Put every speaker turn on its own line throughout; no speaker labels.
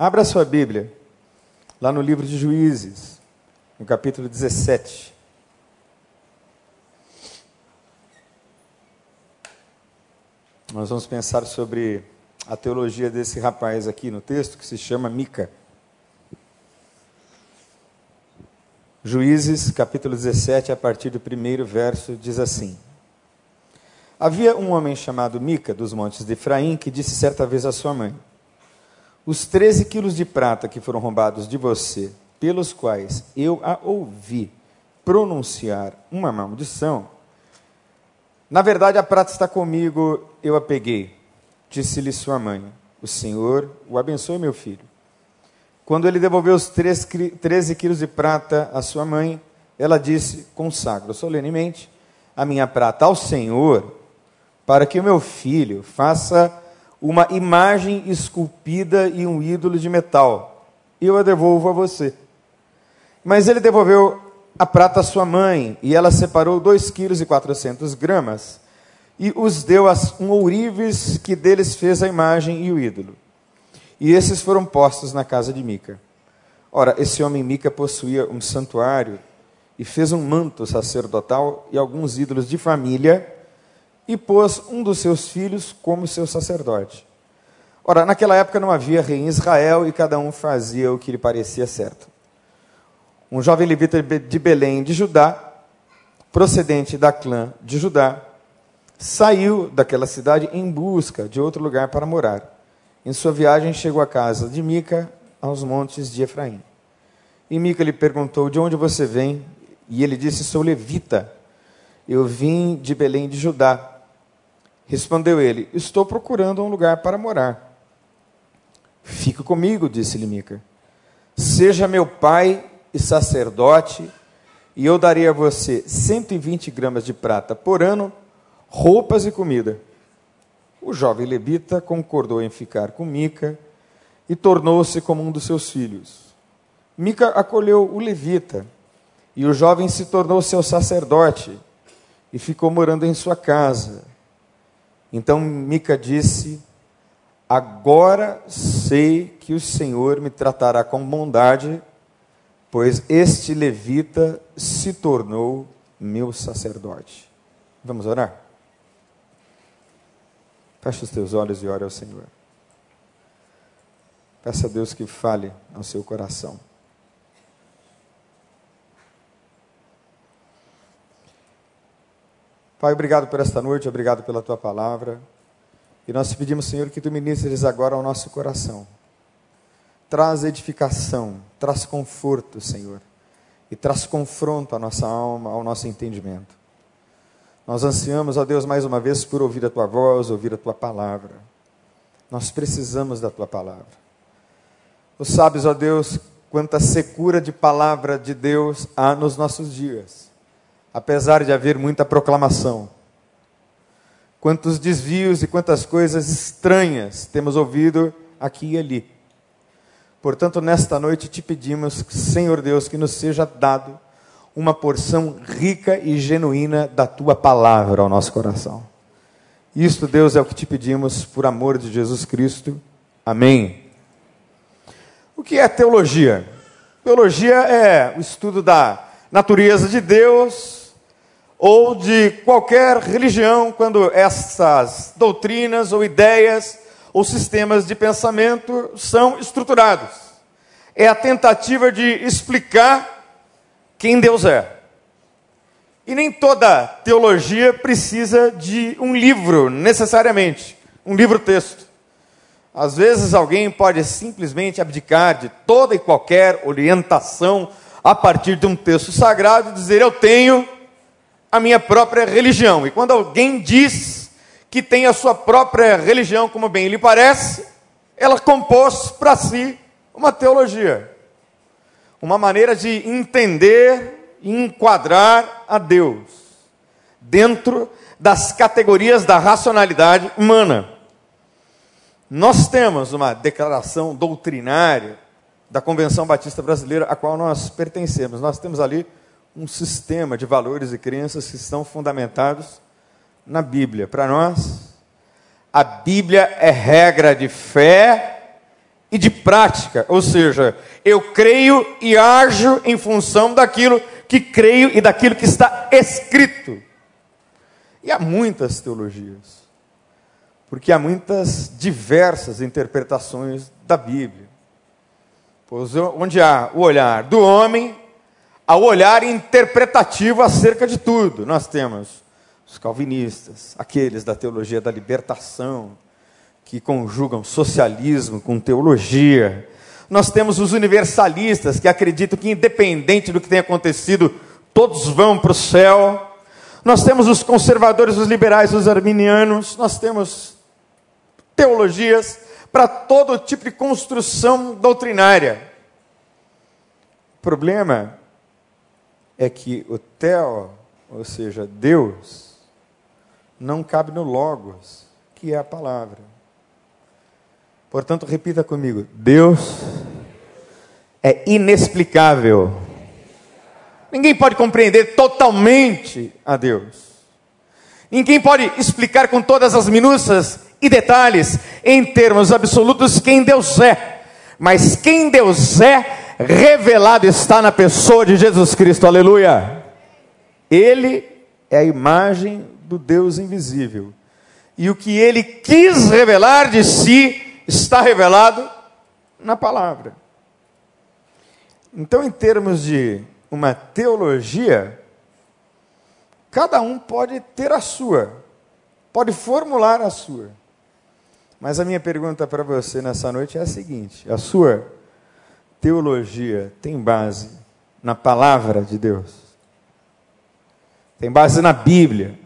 Abra sua Bíblia, lá no livro de Juízes, no capítulo 17. Nós vamos pensar sobre a teologia desse rapaz aqui no texto, que se chama Mica. Juízes, capítulo 17, a partir do primeiro verso, diz assim: Havia um homem chamado Mica, dos montes de Efraim, que disse certa vez à sua mãe: os 13 quilos de prata que foram roubados de você, pelos quais eu a ouvi pronunciar uma maldição, na verdade a prata está comigo, eu a peguei. Disse-lhe sua mãe: O Senhor o abençoe, meu filho. Quando ele devolveu os 13 quilos de prata à sua mãe, ela disse: Consagro solenemente a minha prata ao Senhor, para que o meu filho faça uma imagem esculpida e um ídolo de metal. Eu a devolvo a você. Mas ele devolveu a prata à sua mãe, e ela separou dois quilos e quatrocentos gramas, e os deu a um ourives que deles fez a imagem e o ídolo. E esses foram postos na casa de Mica. Ora, esse homem Mica possuía um santuário e fez um manto sacerdotal e alguns ídolos de família e pôs um dos seus filhos como seu sacerdote. Ora, naquela época não havia rei em Israel e cada um fazia o que lhe parecia certo. Um jovem levita de Belém de Judá, procedente da clã de Judá, saiu daquela cidade em busca de outro lugar para morar. Em sua viagem chegou à casa de Mica, aos montes de Efraim. E Mica lhe perguntou: De onde você vem? E ele disse: Sou levita. Eu vim de Belém de Judá Respondeu ele: Estou procurando um lugar para morar. Fique comigo, disse-lhe Mica. Seja meu pai e sacerdote, e eu darei a você 120 gramas de prata por ano, roupas e comida. O jovem levita concordou em ficar com Mica e tornou-se como um dos seus filhos. Mica acolheu o levita, e o jovem se tornou seu sacerdote e ficou morando em sua casa. Então Mica disse: Agora sei que o Senhor me tratará com bondade, pois este levita se tornou meu sacerdote. Vamos orar? Feche os teus olhos e ore ao Senhor. Peça a Deus que fale ao seu coração. Pai, obrigado por esta noite, obrigado pela tua palavra. E nós te pedimos, Senhor, que tu ministres agora ao nosso coração. Traz edificação, traz conforto, Senhor, e traz confronto à nossa alma, ao nosso entendimento. Nós ansiamos, ó Deus, mais uma vez por ouvir a tua voz, ouvir a tua palavra. Nós precisamos da tua palavra. Tu sabes, ó Deus, quanta secura de palavra de Deus há nos nossos dias apesar de haver muita proclamação. Quantos desvios e quantas coisas estranhas temos ouvido aqui e ali. Portanto, nesta noite te pedimos, Senhor Deus, que nos seja dado uma porção rica e genuína da tua palavra ao nosso coração. Isto, Deus, é o que te pedimos por amor de Jesus Cristo. Amém. O que é teologia? Teologia é o estudo da natureza de Deus, ou de qualquer religião, quando essas doutrinas ou ideias ou sistemas de pensamento são estruturados. É a tentativa de explicar quem Deus é. E nem toda teologia precisa de um livro, necessariamente, um livro-texto. Às vezes alguém pode simplesmente abdicar de toda e qualquer orientação a partir de um texto sagrado e dizer: Eu tenho a minha própria religião. E quando alguém diz que tem a sua própria religião, como bem lhe parece, ela compôs para si uma teologia, uma maneira de entender e enquadrar a Deus dentro das categorias da racionalidade humana. Nós temos uma declaração doutrinária da Convenção Batista Brasileira, a qual nós pertencemos. Nós temos ali um sistema de valores e crenças que estão fundamentados na Bíblia. Para nós, a Bíblia é regra de fé e de prática, ou seja, eu creio e ajo em função daquilo que creio e daquilo que está escrito. E há muitas teologias, porque há muitas diversas interpretações da Bíblia. Pois onde há o olhar do homem, há o olhar interpretativo acerca de tudo. Nós temos os calvinistas, aqueles da teologia da libertação, que conjugam socialismo com teologia. Nós temos os universalistas, que acreditam que, independente do que tenha acontecido, todos vão para o céu. Nós temos os conservadores, os liberais, os arminianos, nós temos teologias para todo tipo de construção doutrinária. O problema é que o Theo, ou seja, Deus, não cabe no Logos, que é a palavra. Portanto, repita comigo: Deus é inexplicável. Ninguém pode compreender totalmente a Deus. Ninguém pode explicar com todas as minúcias e detalhes, em termos absolutos, quem Deus é. Mas quem Deus é, revelado está na pessoa de Jesus Cristo, aleluia. Ele é a imagem do Deus invisível. E o que ele quis revelar de si está revelado na palavra. Então, em termos de uma teologia, cada um pode ter a sua, pode formular a sua. Mas a minha pergunta para você nessa noite é a seguinte: a sua teologia tem base na palavra de Deus? Tem base na Bíblia?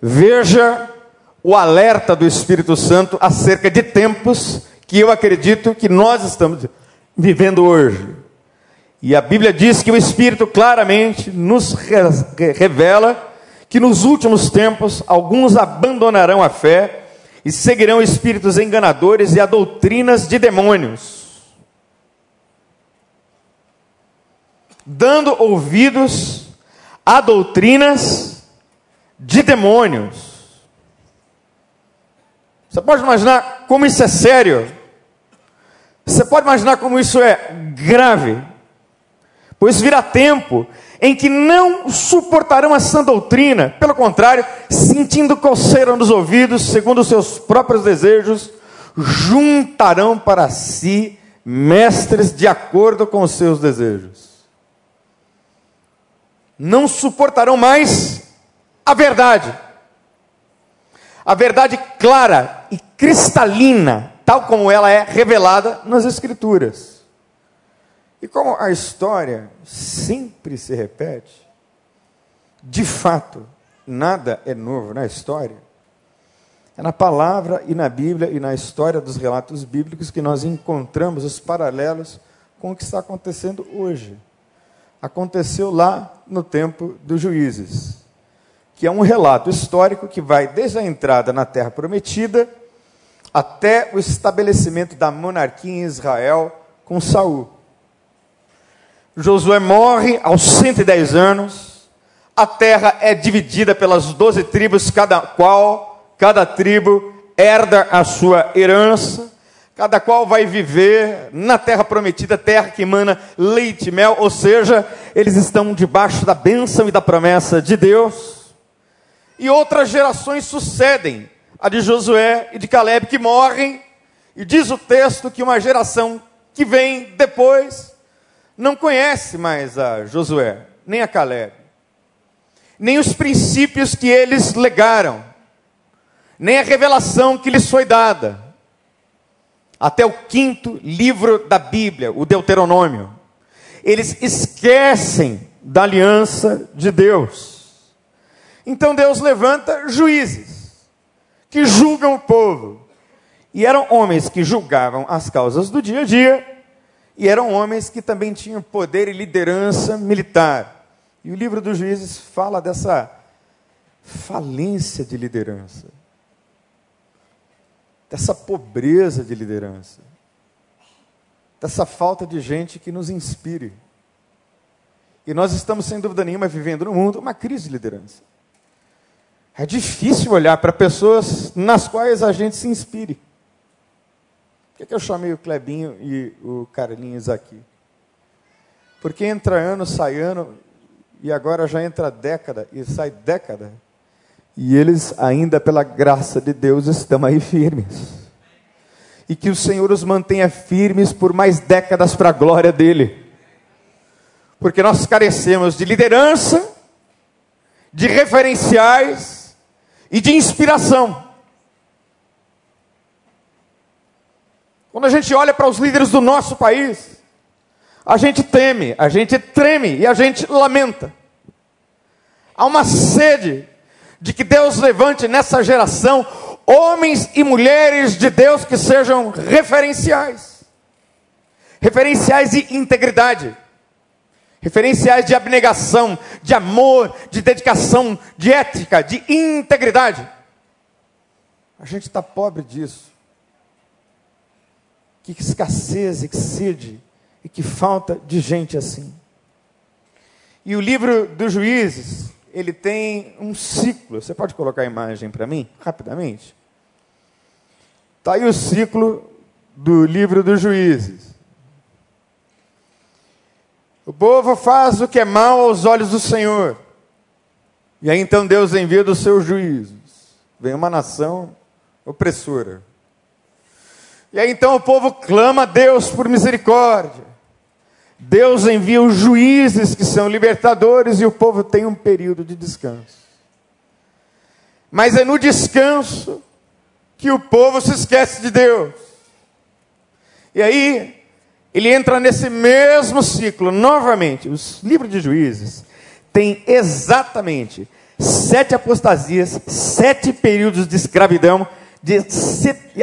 Veja o alerta do Espírito Santo acerca de tempos que eu acredito que nós estamos vivendo hoje. E a Bíblia diz que o Espírito claramente nos revela que nos últimos tempos alguns abandonarão a fé e seguirão espíritos enganadores e a doutrinas de demônios, dando ouvidos a doutrinas de demônios. Você pode imaginar como isso é sério? Você pode imaginar como isso é grave? Pois virá tempo em que não suportarão a sã doutrina, pelo contrário, sentindo coceira nos ouvidos, segundo os seus próprios desejos, juntarão para si mestres de acordo com os seus desejos. Não suportarão mais a verdade. A verdade clara e cristalina, tal como ela é revelada nas Escrituras. E como a história sempre se repete, de fato, nada é novo na história. É na palavra e na Bíblia e na história dos relatos bíblicos que nós encontramos os paralelos com o que está acontecendo hoje. Aconteceu lá no tempo dos juízes, que é um relato histórico que vai desde a entrada na Terra Prometida até o estabelecimento da monarquia em Israel com Saul. Josué morre aos 110 anos. A terra é dividida pelas doze tribos, cada qual, cada tribo herda a sua herança. Cada qual vai viver na terra prometida, terra que emana leite e mel, ou seja, eles estão debaixo da bênção e da promessa de Deus. E outras gerações sucedem, a de Josué e de Caleb, que morrem, e diz o texto que uma geração que vem depois não conhece mais a Josué, nem a Caleb, nem os princípios que eles legaram, nem a revelação que lhes foi dada, até o quinto livro da Bíblia, o Deuteronômio. Eles esquecem da aliança de Deus. Então Deus levanta juízes que julgam o povo. E eram homens que julgavam as causas do dia a dia e eram homens que também tinham poder e liderança militar. E o livro dos juízes fala dessa falência de liderança, dessa pobreza de liderança, dessa falta de gente que nos inspire. E nós estamos, sem dúvida nenhuma, vivendo no mundo uma crise de liderança. É difícil olhar para pessoas nas quais a gente se inspire. Por que, que eu chamei o Clebinho e o Carlinhos aqui? Porque entra ano, sai ano, e agora já entra década e sai década. E eles ainda, pela graça de Deus, estão aí firmes. E que o Senhor os mantenha firmes por mais décadas para a glória dele. Porque nós carecemos de liderança, de referenciais e de inspiração. Quando a gente olha para os líderes do nosso país, a gente teme, a gente treme e a gente lamenta. Há uma sede de que Deus levante nessa geração homens e mulheres de Deus que sejam referenciais referenciais de integridade, referenciais de abnegação, de amor, de dedicação, de ética, de integridade. A gente está pobre disso. Que escassez, que sede e que falta de gente assim. E o livro dos juízes, ele tem um ciclo. Você pode colocar a imagem para mim, rapidamente? Está aí o ciclo do livro dos juízes. O povo faz o que é mal aos olhos do Senhor. E aí então Deus envia dos seus juízos. Vem uma nação opressora. E aí então o povo clama a Deus por misericórdia. Deus envia os juízes que são libertadores e o povo tem um período de descanso. Mas é no descanso que o povo se esquece de Deus. E aí ele entra nesse mesmo ciclo novamente. Os livros de juízes têm exatamente sete apostasias, sete períodos de escravidão de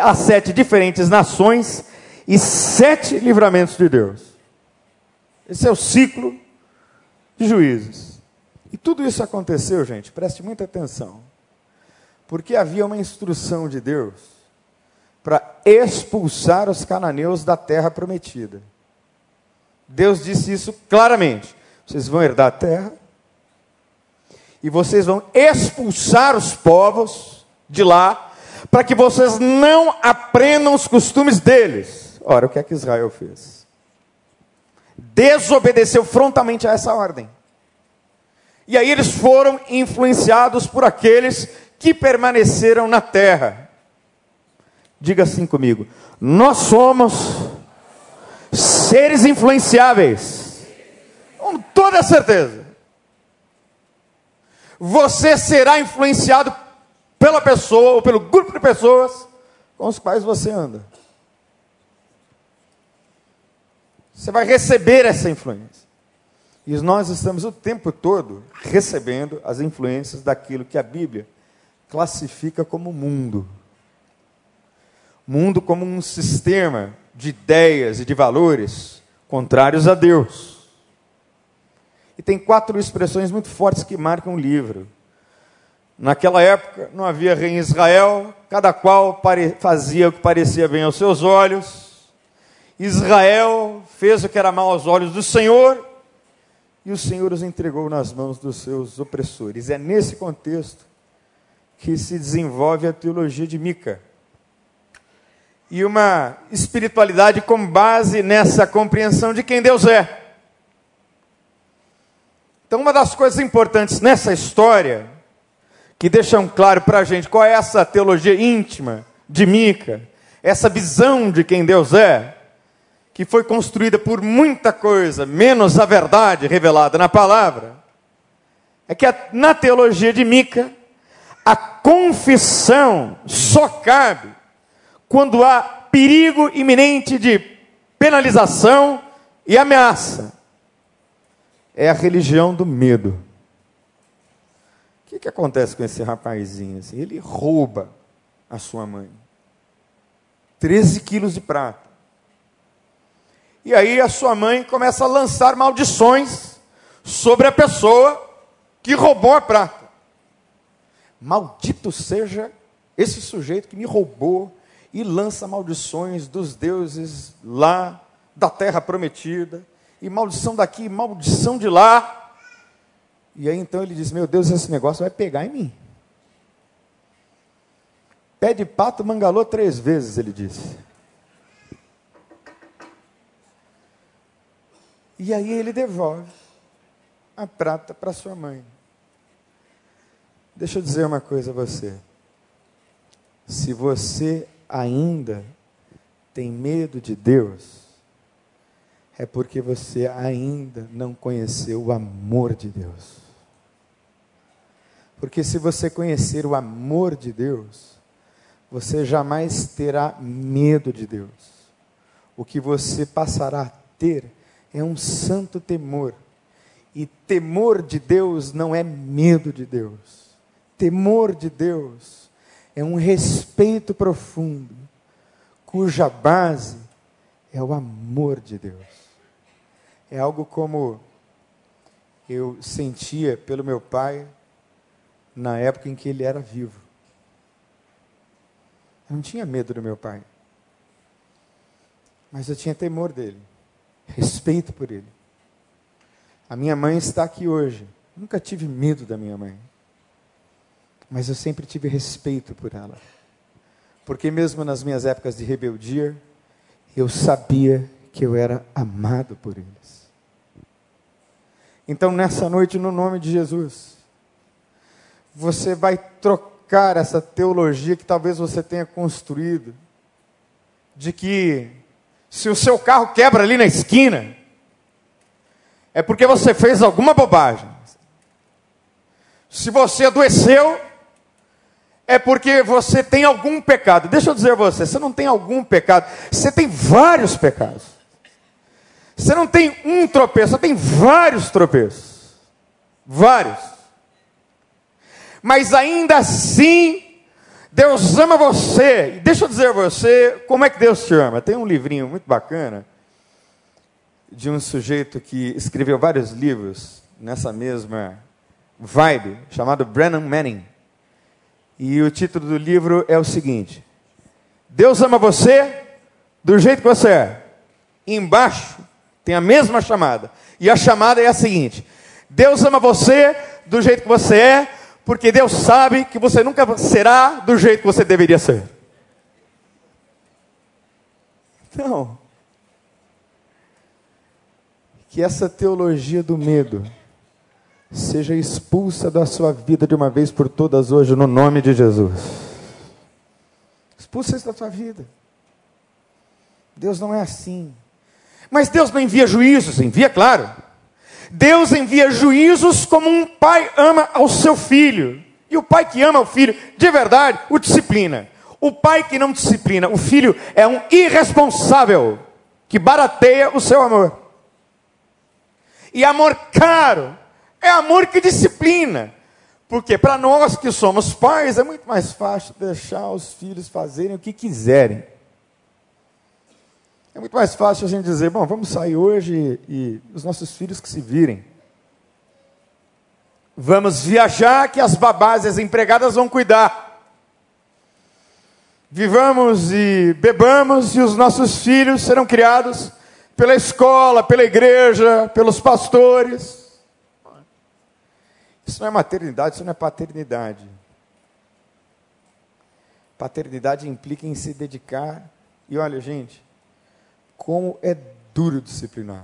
a sete diferentes nações e sete livramentos de Deus. Esse é o ciclo de juízes. E tudo isso aconteceu, gente, preste muita atenção, porque havia uma instrução de Deus para expulsar os cananeus da terra prometida. Deus disse isso claramente: vocês vão herdar a terra, e vocês vão expulsar os povos de lá, para que vocês não aprendam os costumes deles. Ora, o que é que Israel fez? Desobedeceu frontalmente a essa ordem. E aí eles foram influenciados por aqueles que permaneceram na terra. Diga assim comigo: nós somos seres influenciáveis, com toda certeza. Você será influenciado pela pessoa ou pelo grupo de pessoas com os quais você anda. Você vai receber essa influência. E nós estamos o tempo todo recebendo as influências daquilo que a Bíblia classifica como mundo. Mundo como um sistema de ideias e de valores contrários a Deus. E tem quatro expressões muito fortes que marcam o livro. Naquela época não havia rei em Israel, cada qual fazia o que parecia bem aos seus olhos. Israel fez o que era mal aos olhos do Senhor e o Senhor os entregou nas mãos dos seus opressores. É nesse contexto que se desenvolve a teologia de Mica. E uma espiritualidade com base nessa compreensão de quem Deus é. Então, uma das coisas importantes nessa história, que deixam claro para a gente qual é essa teologia íntima de Mica, essa visão de quem Deus é, que foi construída por muita coisa, menos a verdade revelada na palavra, é que na teologia de Mica, a confissão só cabe quando há perigo iminente de penalização e ameaça. É a religião do medo. O que, que acontece com esse rapazinho? Assim? Ele rouba a sua mãe. 13 quilos de prata. E aí a sua mãe começa a lançar maldições sobre a pessoa que roubou a prata. Maldito seja esse sujeito que me roubou e lança maldições dos deuses lá da terra prometida, e maldição daqui, maldição de lá. E aí então ele diz: Meu Deus, esse negócio vai pegar em mim. Pé de pato mangalou três vezes, ele disse. E aí ele devolve a prata para sua mãe. Deixa eu dizer uma coisa a você. Se você ainda tem medo de Deus, é porque você ainda não conheceu o amor de Deus. Porque se você conhecer o amor de Deus, você jamais terá medo de Deus. O que você passará a ter é um santo temor. E temor de Deus não é medo de Deus. Temor de Deus é um respeito profundo, cuja base é o amor de Deus. É algo como eu sentia pelo meu pai na época em que ele era vivo. Eu não tinha medo do meu pai, mas eu tinha temor dele, respeito por ele. A minha mãe está aqui hoje. Nunca tive medo da minha mãe, mas eu sempre tive respeito por ela, porque mesmo nas minhas épocas de rebeldia, eu sabia que eu era amado por eles. Então, nessa noite, no nome de Jesus, você vai trocar essa teologia que talvez você tenha construído, de que se o seu carro quebra ali na esquina, é porque você fez alguma bobagem. Se você adoeceu, é porque você tem algum pecado. Deixa eu dizer a você, você não tem algum pecado, você tem vários pecados. Você não tem um tropeço, você tem vários tropeços. Vários mas ainda assim, Deus ama você. Deixa eu dizer a você como é que Deus te ama. Tem um livrinho muito bacana de um sujeito que escreveu vários livros nessa mesma vibe, chamado Brennan Manning. E o título do livro é o seguinte: Deus ama você do jeito que você é. Embaixo tem a mesma chamada. E a chamada é a seguinte: Deus ama você do jeito que você é, porque Deus sabe que você nunca será do jeito que você deveria ser. Então, que essa teologia do medo seja expulsa da sua vida de uma vez por todas hoje, no nome de Jesus. Expulsa isso da sua vida. Deus não é assim. Mas Deus não envia juízos, envia, claro. Deus envia juízos como um pai ama ao seu filho. E o pai que ama o filho, de verdade, o disciplina. O pai que não disciplina o filho é um irresponsável que barateia o seu amor. E amor caro é amor que disciplina. Porque para nós que somos pais é muito mais fácil deixar os filhos fazerem o que quiserem. É muito mais fácil a gente dizer, bom, vamos sair hoje e, os nossos filhos que se virem. Vamos viajar que as babás e as empregadas vão cuidar. Vivamos e bebamos e os nossos filhos serão criados pela escola, pela igreja, pelos pastores. Isso não é maternidade, isso não é paternidade. Paternidade implica em se dedicar. E olha, gente, como é duro disciplinar.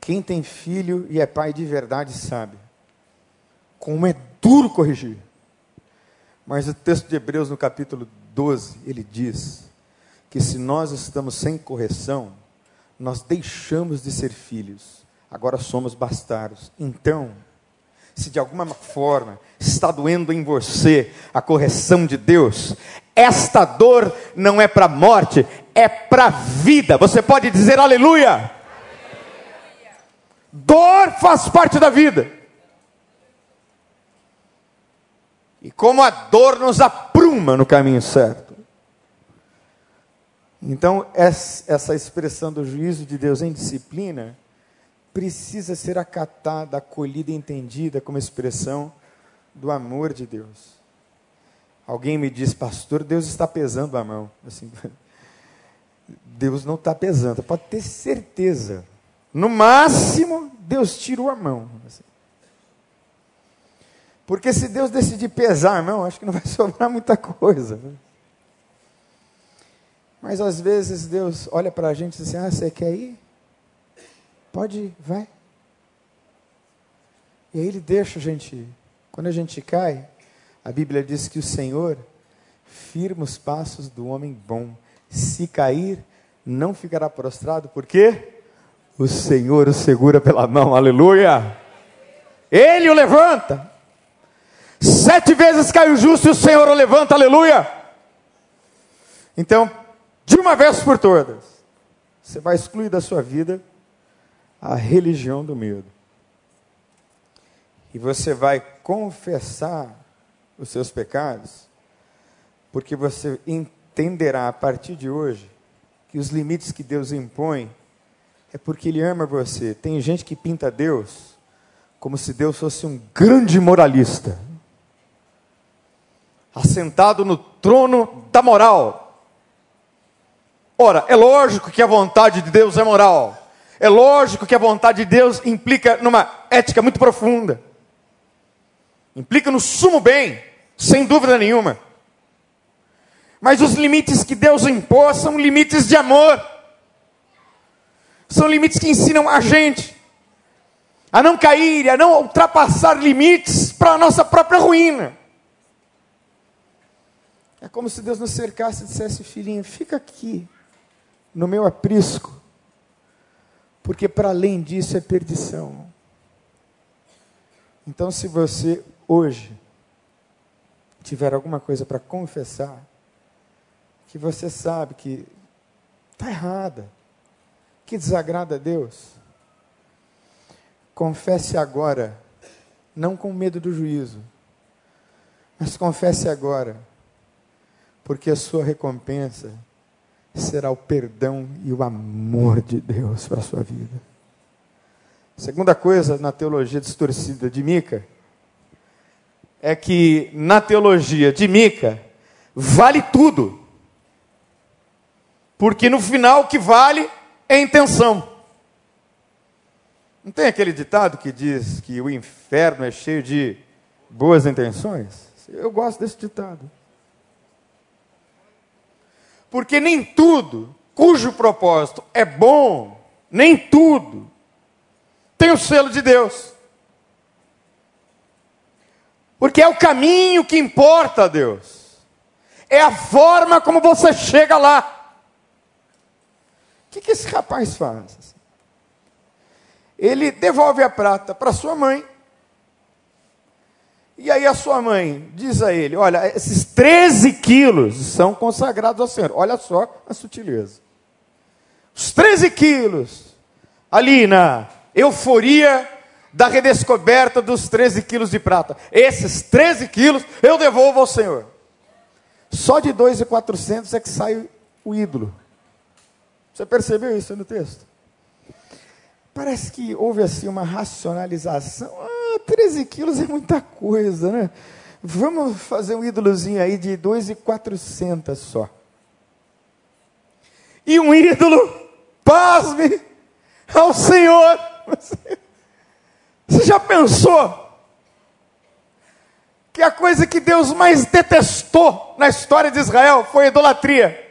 Quem tem filho e é pai de verdade sabe como é duro corrigir. Mas o texto de Hebreus, no capítulo 12, ele diz que se nós estamos sem correção, nós deixamos de ser filhos, agora somos bastardos. Então, se de alguma forma está doendo em você a correção de Deus, esta dor não é para a morte, é para a vida. Você pode dizer aleluia. aleluia. Dor faz parte da vida. E como a dor nos apruma no caminho certo. Então, essa expressão do juízo de Deus em disciplina precisa ser acatada, acolhida e entendida como expressão do amor de Deus. Alguém me diz, pastor, Deus está pesando a mão. Assim, Deus não está pesando, pode ter certeza. No máximo, Deus tirou a mão. Assim. Porque se Deus decidir pesar a mão, acho que não vai sobrar muita coisa. Mas às vezes Deus olha para a gente e diz assim: Ah, você quer ir? Pode ir, vai. E aí ele deixa a gente ir. Quando a gente cai, a Bíblia diz que o Senhor firma os passos do homem bom. Se cair, não ficará prostrado, porque o Senhor o segura pela mão, aleluia. Ele o levanta. Sete vezes cai o justo e o Senhor o levanta, aleluia. Então, de uma vez por todas, você vai excluir da sua vida a religião do medo. E você vai confessar os seus pecados, porque você entenderá a partir de hoje que os limites que Deus impõe é porque Ele ama você. Tem gente que pinta Deus como se Deus fosse um grande moralista, assentado no trono da moral. Ora, é lógico que a vontade de Deus é moral. É lógico que a vontade de Deus implica numa ética muito profunda. Implica no sumo bem, sem dúvida nenhuma. Mas os limites que Deus impôs são limites de amor. São limites que ensinam a gente a não cair, a não ultrapassar limites para a nossa própria ruína. É como se Deus nos cercasse e dissesse: Filhinho, fica aqui, no meu aprisco, porque para além disso é perdição. Então, se você hoje tiver alguma coisa para confessar, que você sabe que está errada, que desagrada a Deus, confesse agora, não com medo do juízo, mas confesse agora, porque a sua recompensa será o perdão e o amor de Deus para a sua vida. Segunda coisa na teologia distorcida de Mica é que na teologia de Mica vale tudo. Porque no final o que vale é intenção. Não tem aquele ditado que diz que o inferno é cheio de boas intenções? Eu gosto desse ditado. Porque nem tudo cujo propósito é bom, nem tudo tem o selo de Deus. Porque é o caminho que importa a Deus. É a forma como você chega lá. O que, que esse rapaz faz? Ele devolve a prata para sua mãe e aí a sua mãe diz a ele: Olha, esses 13 quilos são consagrados ao Senhor. Olha só a sutileza. Os 13 quilos, ali na euforia da redescoberta dos 13 quilos de prata. Esses 13 quilos eu devolvo ao Senhor. Só de 2,400 é que sai o ídolo. Você percebeu isso no texto? Parece que houve assim uma racionalização. Ah, 13 quilos é muita coisa, né? Vamos fazer um ídolozinho aí de 2,400 só. E um ídolo, pasme, ao Senhor. Você já pensou? Que a coisa que Deus mais detestou na história de Israel foi a idolatria.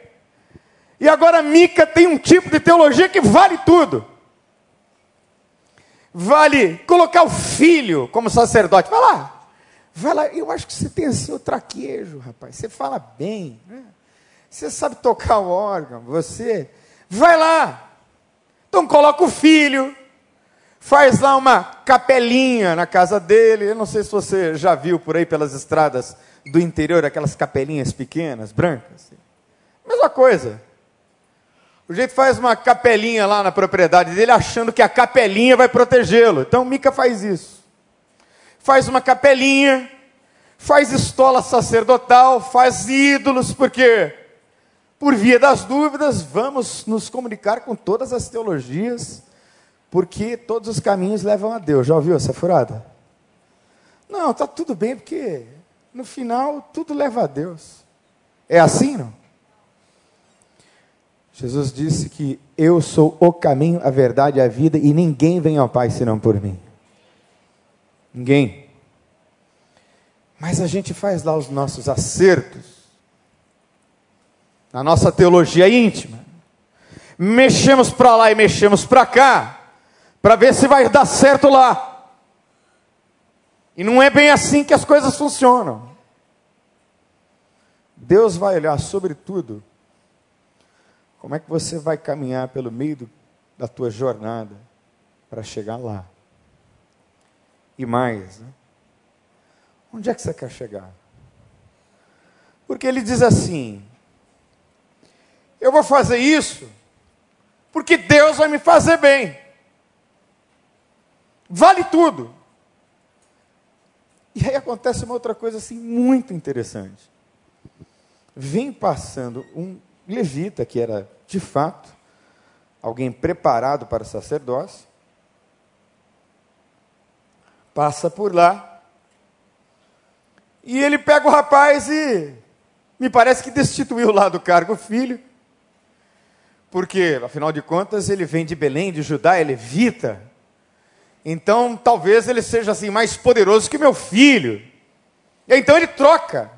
E agora Mica tem um tipo de teologia que vale tudo vale colocar o filho como sacerdote. Vai lá, vai lá. Eu acho que você tem assim o traquejo, rapaz. Você fala bem, né? Você sabe tocar o órgão, você. Vai lá. Então coloca o filho, faz lá uma capelinha na casa dele. Eu não sei se você já viu por aí pelas estradas do interior aquelas capelinhas pequenas, brancas. Mesma coisa. O jeito faz uma capelinha lá na propriedade dele, achando que a capelinha vai protegê-lo. Então Mica faz isso. Faz uma capelinha, faz estola sacerdotal, faz ídolos, porque, por via das dúvidas, vamos nos comunicar com todas as teologias, porque todos os caminhos levam a Deus. Já ouviu essa furada? Não, está tudo bem, porque no final tudo leva a Deus. É assim, não? Jesus disse que eu sou o caminho, a verdade e a vida, e ninguém vem ao Pai senão por mim. Ninguém. Mas a gente faz lá os nossos acertos, na nossa teologia íntima. Mexemos para lá e mexemos para cá, para ver se vai dar certo lá. E não é bem assim que as coisas funcionam. Deus vai olhar sobre tudo. Como é que você vai caminhar pelo meio do, da tua jornada para chegar lá? E mais, né? onde é que você quer chegar? Porque ele diz assim: eu vou fazer isso porque Deus vai me fazer bem. Vale tudo. E aí acontece uma outra coisa assim muito interessante. Vem passando um levita que era de fato alguém preparado para sacerdócio, passa por lá e ele pega o rapaz e me parece que destituiu lá do cargo o filho porque, afinal de contas, ele vem de Belém, de Judá, é levita. Então, talvez ele seja assim mais poderoso que meu filho. E então ele troca.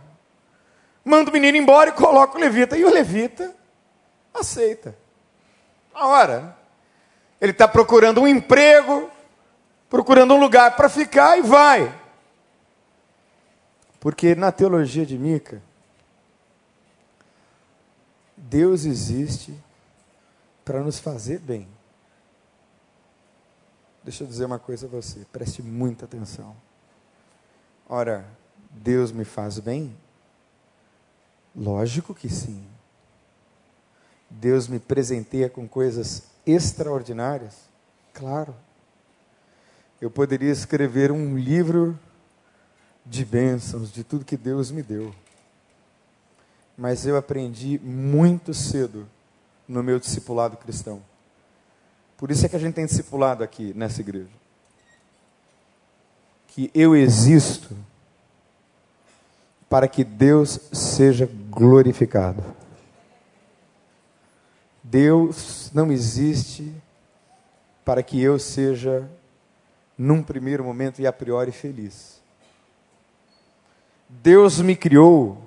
Manda o menino embora e coloca o levita. E o levita aceita. A hora. Ele está procurando um emprego, procurando um lugar para ficar e vai. Porque na teologia de Mica, Deus existe para nos fazer bem. Deixa eu dizer uma coisa a você, preste muita atenção. Ora, Deus me faz bem? Lógico que sim. Deus me presenteia com coisas extraordinárias? Claro. Eu poderia escrever um livro de bênçãos, de tudo que Deus me deu. Mas eu aprendi muito cedo no meu discipulado cristão. Por isso é que a gente tem discipulado aqui nessa igreja. Que eu existo para que Deus seja glorificado. Deus não existe para que eu seja, num primeiro momento e a priori, feliz. Deus me criou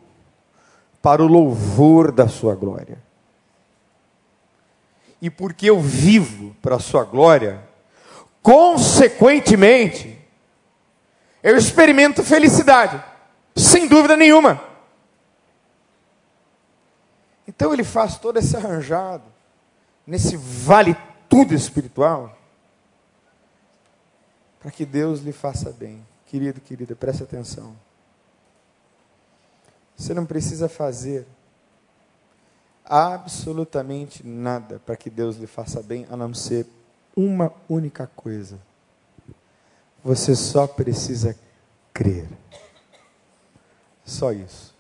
para o louvor da Sua glória e porque eu vivo para a sua glória, consequentemente, eu experimento felicidade, sem dúvida nenhuma. Então ele faz todo esse arranjado, nesse vale tudo espiritual, para que Deus lhe faça bem. Querido, querida, preste atenção. Você não precisa fazer absolutamente nada para que Deus lhe faça bem, a não ser uma única coisa. Você só precisa crer. Só isso.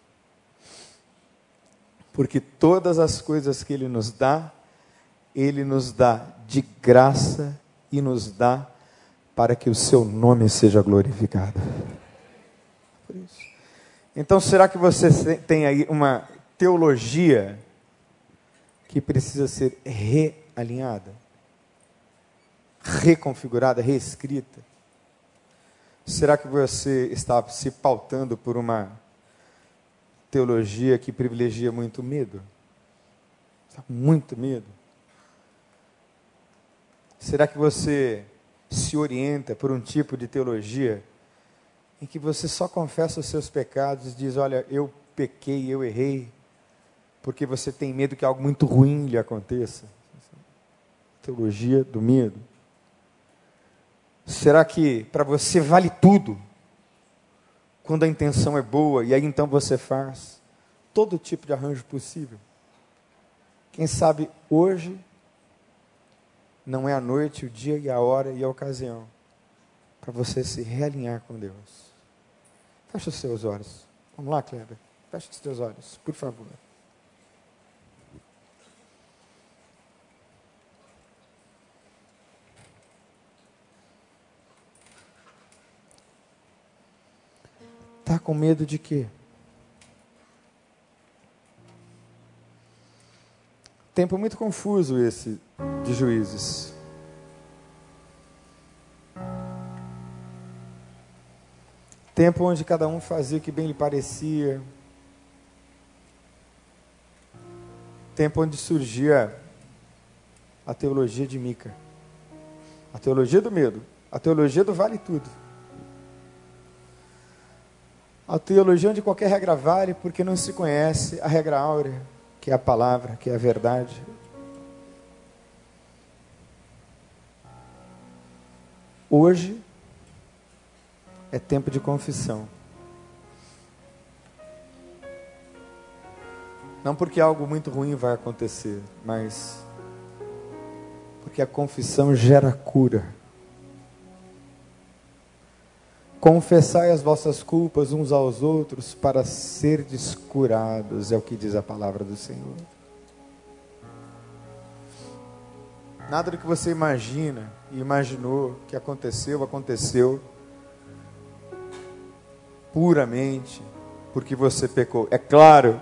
Porque todas as coisas que Ele nos dá, Ele nos dá de graça e nos dá para que o Seu nome seja glorificado. Então, será que você tem aí uma teologia que precisa ser realinhada, reconfigurada, reescrita? Será que você está se pautando por uma teologia que privilegia muito medo? Muito medo? Será que você se orienta por um tipo de teologia em que você só confessa os seus pecados e diz: Olha, eu pequei, eu errei, porque você tem medo que algo muito ruim lhe aconteça. Teologia do medo. Será que para você vale tudo? Quando a intenção é boa e aí então você faz todo tipo de arranjo possível. Quem sabe hoje não é a noite, o dia e a hora e a ocasião para você se realinhar com Deus. Feche os seus olhos. Vamos lá, Kleber. Feche os seus olhos, por favor. Está com medo de quê? Tempo muito confuso esse de juízes. Tempo onde cada um fazia o que bem lhe parecia. Tempo onde surgia a teologia de Mica. A teologia do medo. A teologia do vale tudo. A teologia onde qualquer regra vale porque não se conhece a regra áurea, que é a palavra, que é a verdade. Hoje é tempo de confissão. Não porque algo muito ruim vai acontecer, mas porque a confissão gera cura. Confessai as vossas culpas uns aos outros para serdes curados, é o que diz a palavra do Senhor. Nada do que você imagina e imaginou que aconteceu, aconteceu puramente porque você pecou. É claro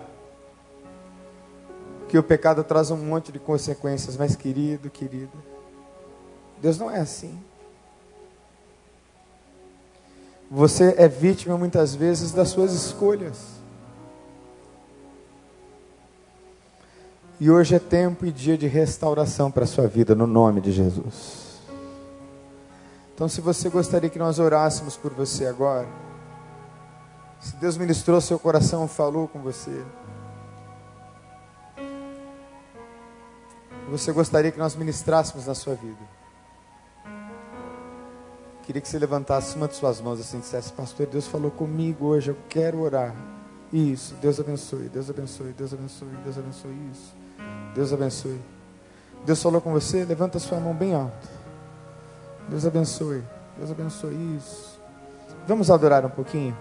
que o pecado traz um monte de consequências, mas querido, querida, Deus não é assim. Você é vítima muitas vezes das suas escolhas. E hoje é tempo e dia de restauração para a sua vida, no nome de Jesus. Então, se você gostaria que nós orássemos por você agora, se Deus ministrou seu coração, falou com você, você gostaria que nós ministrássemos na sua vida? Queria que você levantasse uma de suas mãos assim e dissesse, pastor, Deus falou comigo hoje, eu quero orar. Isso, Deus abençoe, Deus abençoe, Deus abençoe, Deus abençoe isso. Deus abençoe. Deus falou com você, levanta sua mão bem alto. Deus abençoe, Deus abençoe isso. Vamos adorar um pouquinho?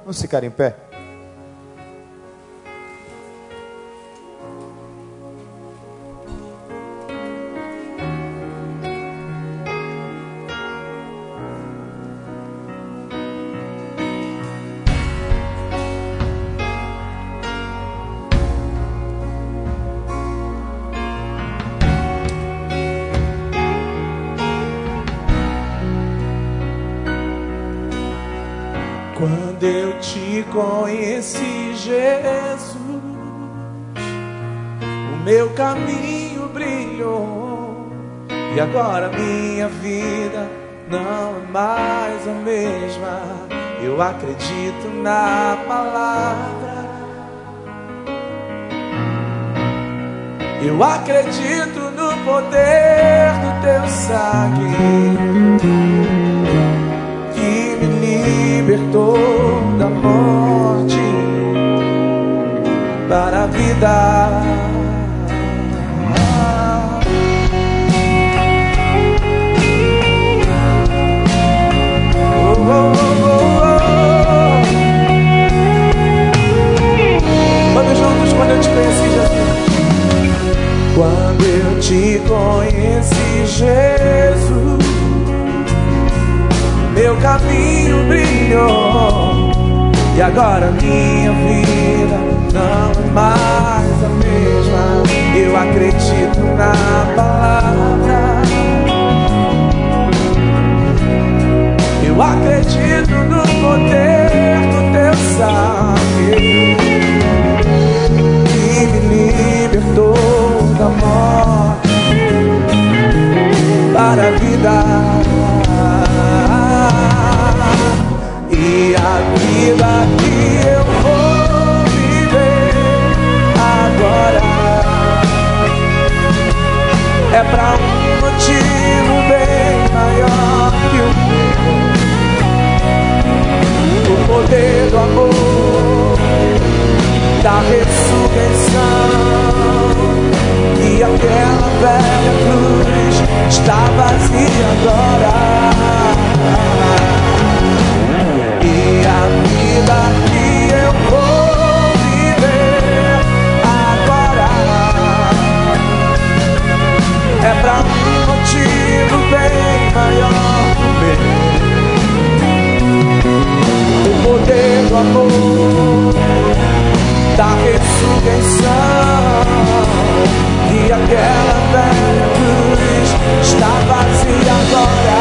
Vamos ficar em pé?
Conheci Jesus, o meu caminho brilhou e agora minha vida não é mais a mesma. Eu acredito na palavra. Eu acredito no poder do teu sangue libertou da morte para a vida. Vamos juntos quando eu te conheci, Jesus. Quando eu te conheci, Jesus meu caminho brilhou. E agora minha vida não é mais a mesma. Eu acredito na palavra. Eu acredito vida que eu vou viver agora é pra um motivo bem maior que o meu. O poder do amor, da ressurreição. E aquela velha cruz está vazia agora bem maior o bem. O poder do amor, da ressurreição, E aquela velha cruz está vazia agora.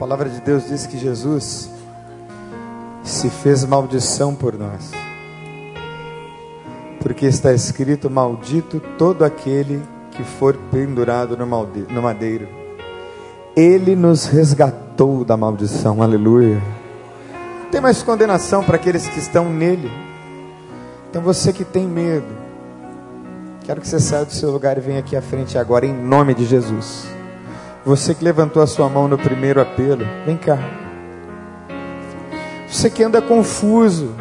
Palavra de Deus diz que Jesus se fez maldição por nós. Porque está escrito: Maldito todo aquele que for pendurado no madeiro. Ele nos resgatou da maldição, aleluia. Não tem mais condenação para aqueles que estão nele. Então você que tem medo, quero que você saia do seu lugar e venha aqui à frente agora, em nome de Jesus. Você que levantou a sua mão no primeiro apelo, vem cá. Você que anda confuso,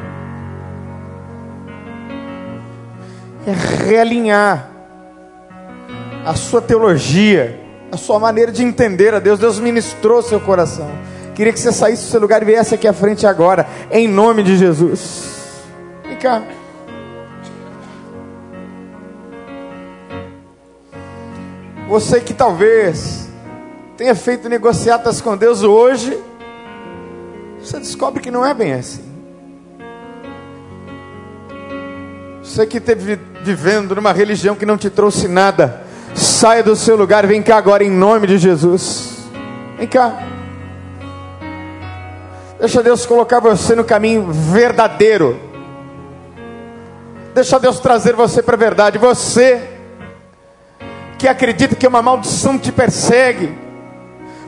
é realinhar a sua teologia, a sua maneira de entender a Deus. Deus ministrou seu coração. Queria que você saísse do seu lugar e viesse aqui à frente agora, em nome de Jesus. Vem cá. Você que talvez tenha feito negociatas com Deus hoje, você descobre que não é bem assim. Você que esteve vivendo numa religião que não te trouxe nada, saia do seu lugar, vem cá agora em nome de Jesus. Vem cá. Deixa Deus colocar você no caminho verdadeiro. Deixa Deus trazer você para a verdade. Você que acredita que uma maldição te persegue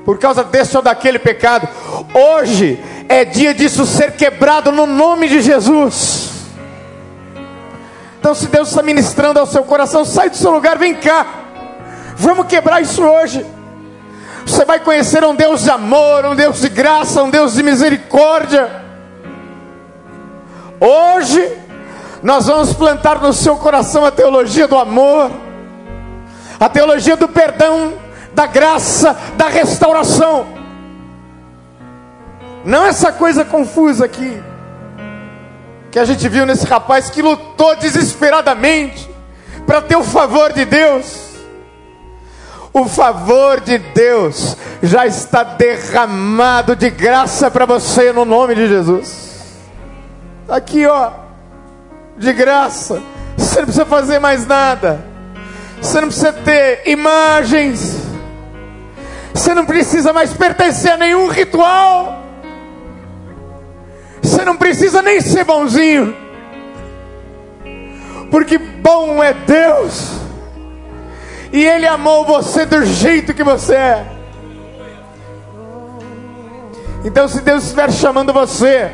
por causa desse ou daquele pecado. Hoje é dia disso ser quebrado no nome de Jesus. Então, se Deus está ministrando ao seu coração, sai do seu lugar, vem cá. Vamos quebrar isso hoje. Você vai conhecer um Deus de amor, um Deus de graça, um Deus de misericórdia. Hoje, nós vamos plantar no seu coração a teologia do amor a teologia do perdão, da graça, da restauração. Não essa coisa confusa aqui, que a gente viu nesse rapaz que lutou desesperadamente para ter o favor de Deus. O favor de Deus já está derramado de graça para você no nome de Jesus. Aqui, ó, de graça. Você não precisa fazer mais nada. Você não precisa ter imagens. Você não precisa mais pertencer a nenhum ritual. Você não precisa nem ser bonzinho. Porque bom é Deus. E Ele amou você do jeito que você é. Então, se Deus estiver chamando você,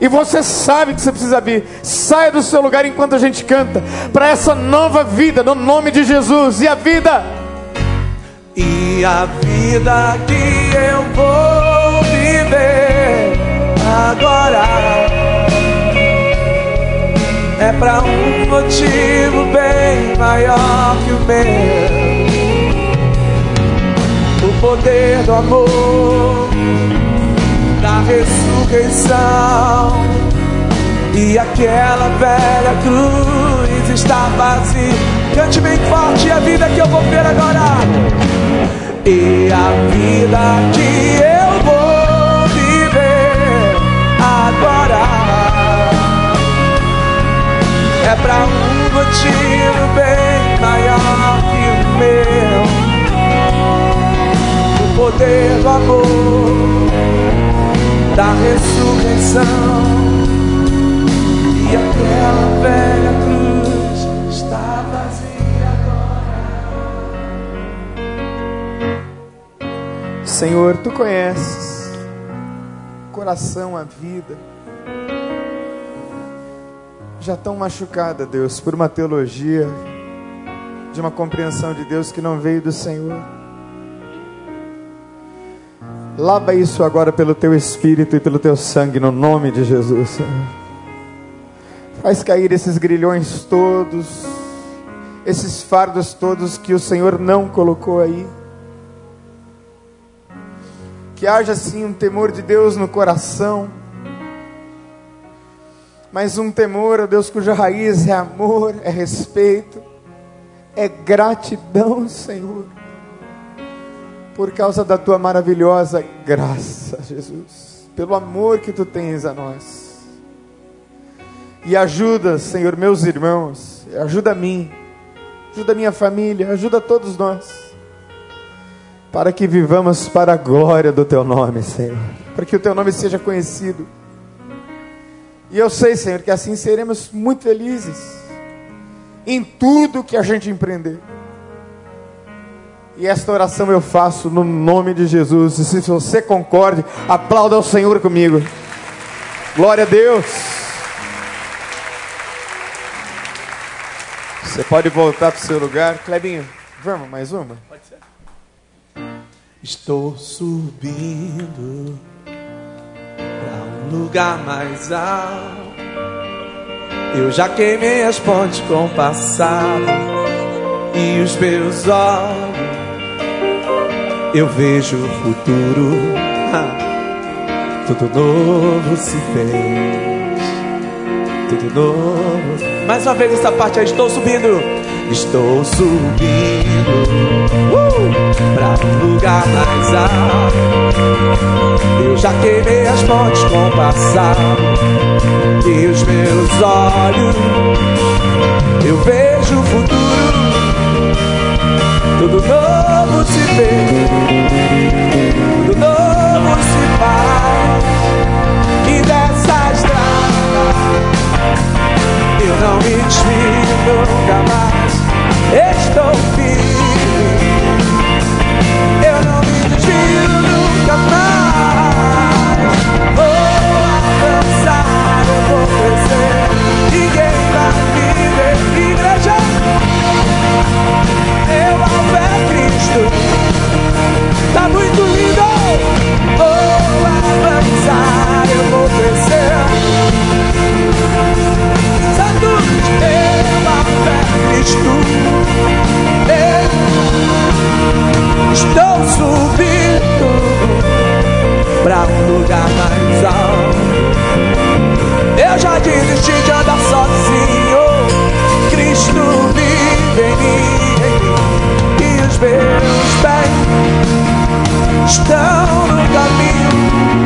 e você sabe que você precisa vir. Saia do seu lugar enquanto a gente canta. Para essa nova vida, no nome de Jesus. E a vida.
E a vida que eu vou viver agora. É para um motivo bem maior que o meu. O poder do amor da ressurreição. E aquela velha cruz está vazia. Cante bem forte a vida que eu vou ver agora. E a vida que eu vou viver agora é para um motivo bem maior que o meu. O poder do amor da ressurreição e aquela velha
Senhor, tu conheces o coração, a vida. Já tão machucada, Deus, por uma teologia de uma compreensão de Deus que não veio do Senhor. Lava isso agora pelo teu espírito e pelo teu sangue, no nome de Jesus. Faz cair esses grilhões todos, esses fardos todos que o Senhor não colocou aí. Que haja sim um temor de Deus no coração, mas um temor a Deus cuja raiz é amor, é respeito, é gratidão, Senhor por causa da tua maravilhosa graça, Jesus, pelo amor que tu tens a nós. E ajuda, Senhor, meus irmãos, ajuda a mim, ajuda a minha família, ajuda a todos nós, para que vivamos para a glória do teu nome, Senhor, para que o teu nome seja conhecido. E eu sei, Senhor, que assim seremos muito felizes em tudo que a gente empreender. E esta oração eu faço no nome de Jesus. E se você concorde, aplauda ao Senhor comigo. Glória a Deus. Você pode voltar para o seu lugar. Clebinho, vamos, mais uma? Pode.
Estou subindo para um lugar mais alto. Eu já queimei as pontes com o passado e os meus olhos eu vejo o futuro. Tudo novo se fez. Tudo novo. Mais uma vez essa parte aí, estou subindo. Estou subindo uh, pra lugar mais alto. Eu já queimei as pontes com o passado. E os meus olhos, eu vejo o futuro tudo novo se vê, tudo novo se faz. E dessa estrada eu não me desvio nunca mais. Estou Cristo. Eu estou subindo pra um lugar mais alto. Eu já desisti de andar sozinho. Cristo vive em mim meus pés estão no caminho,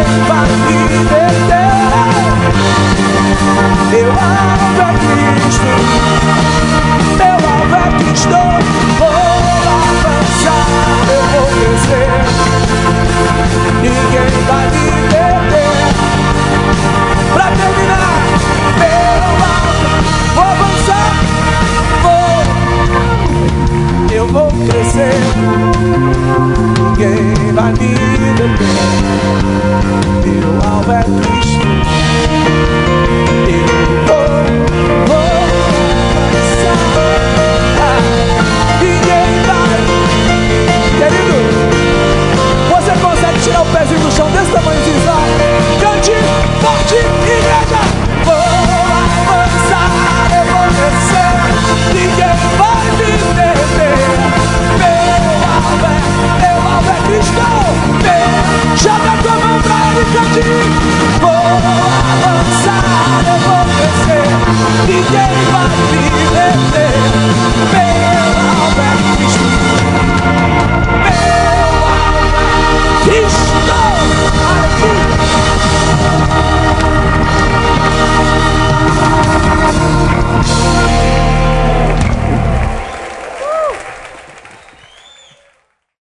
Ninguém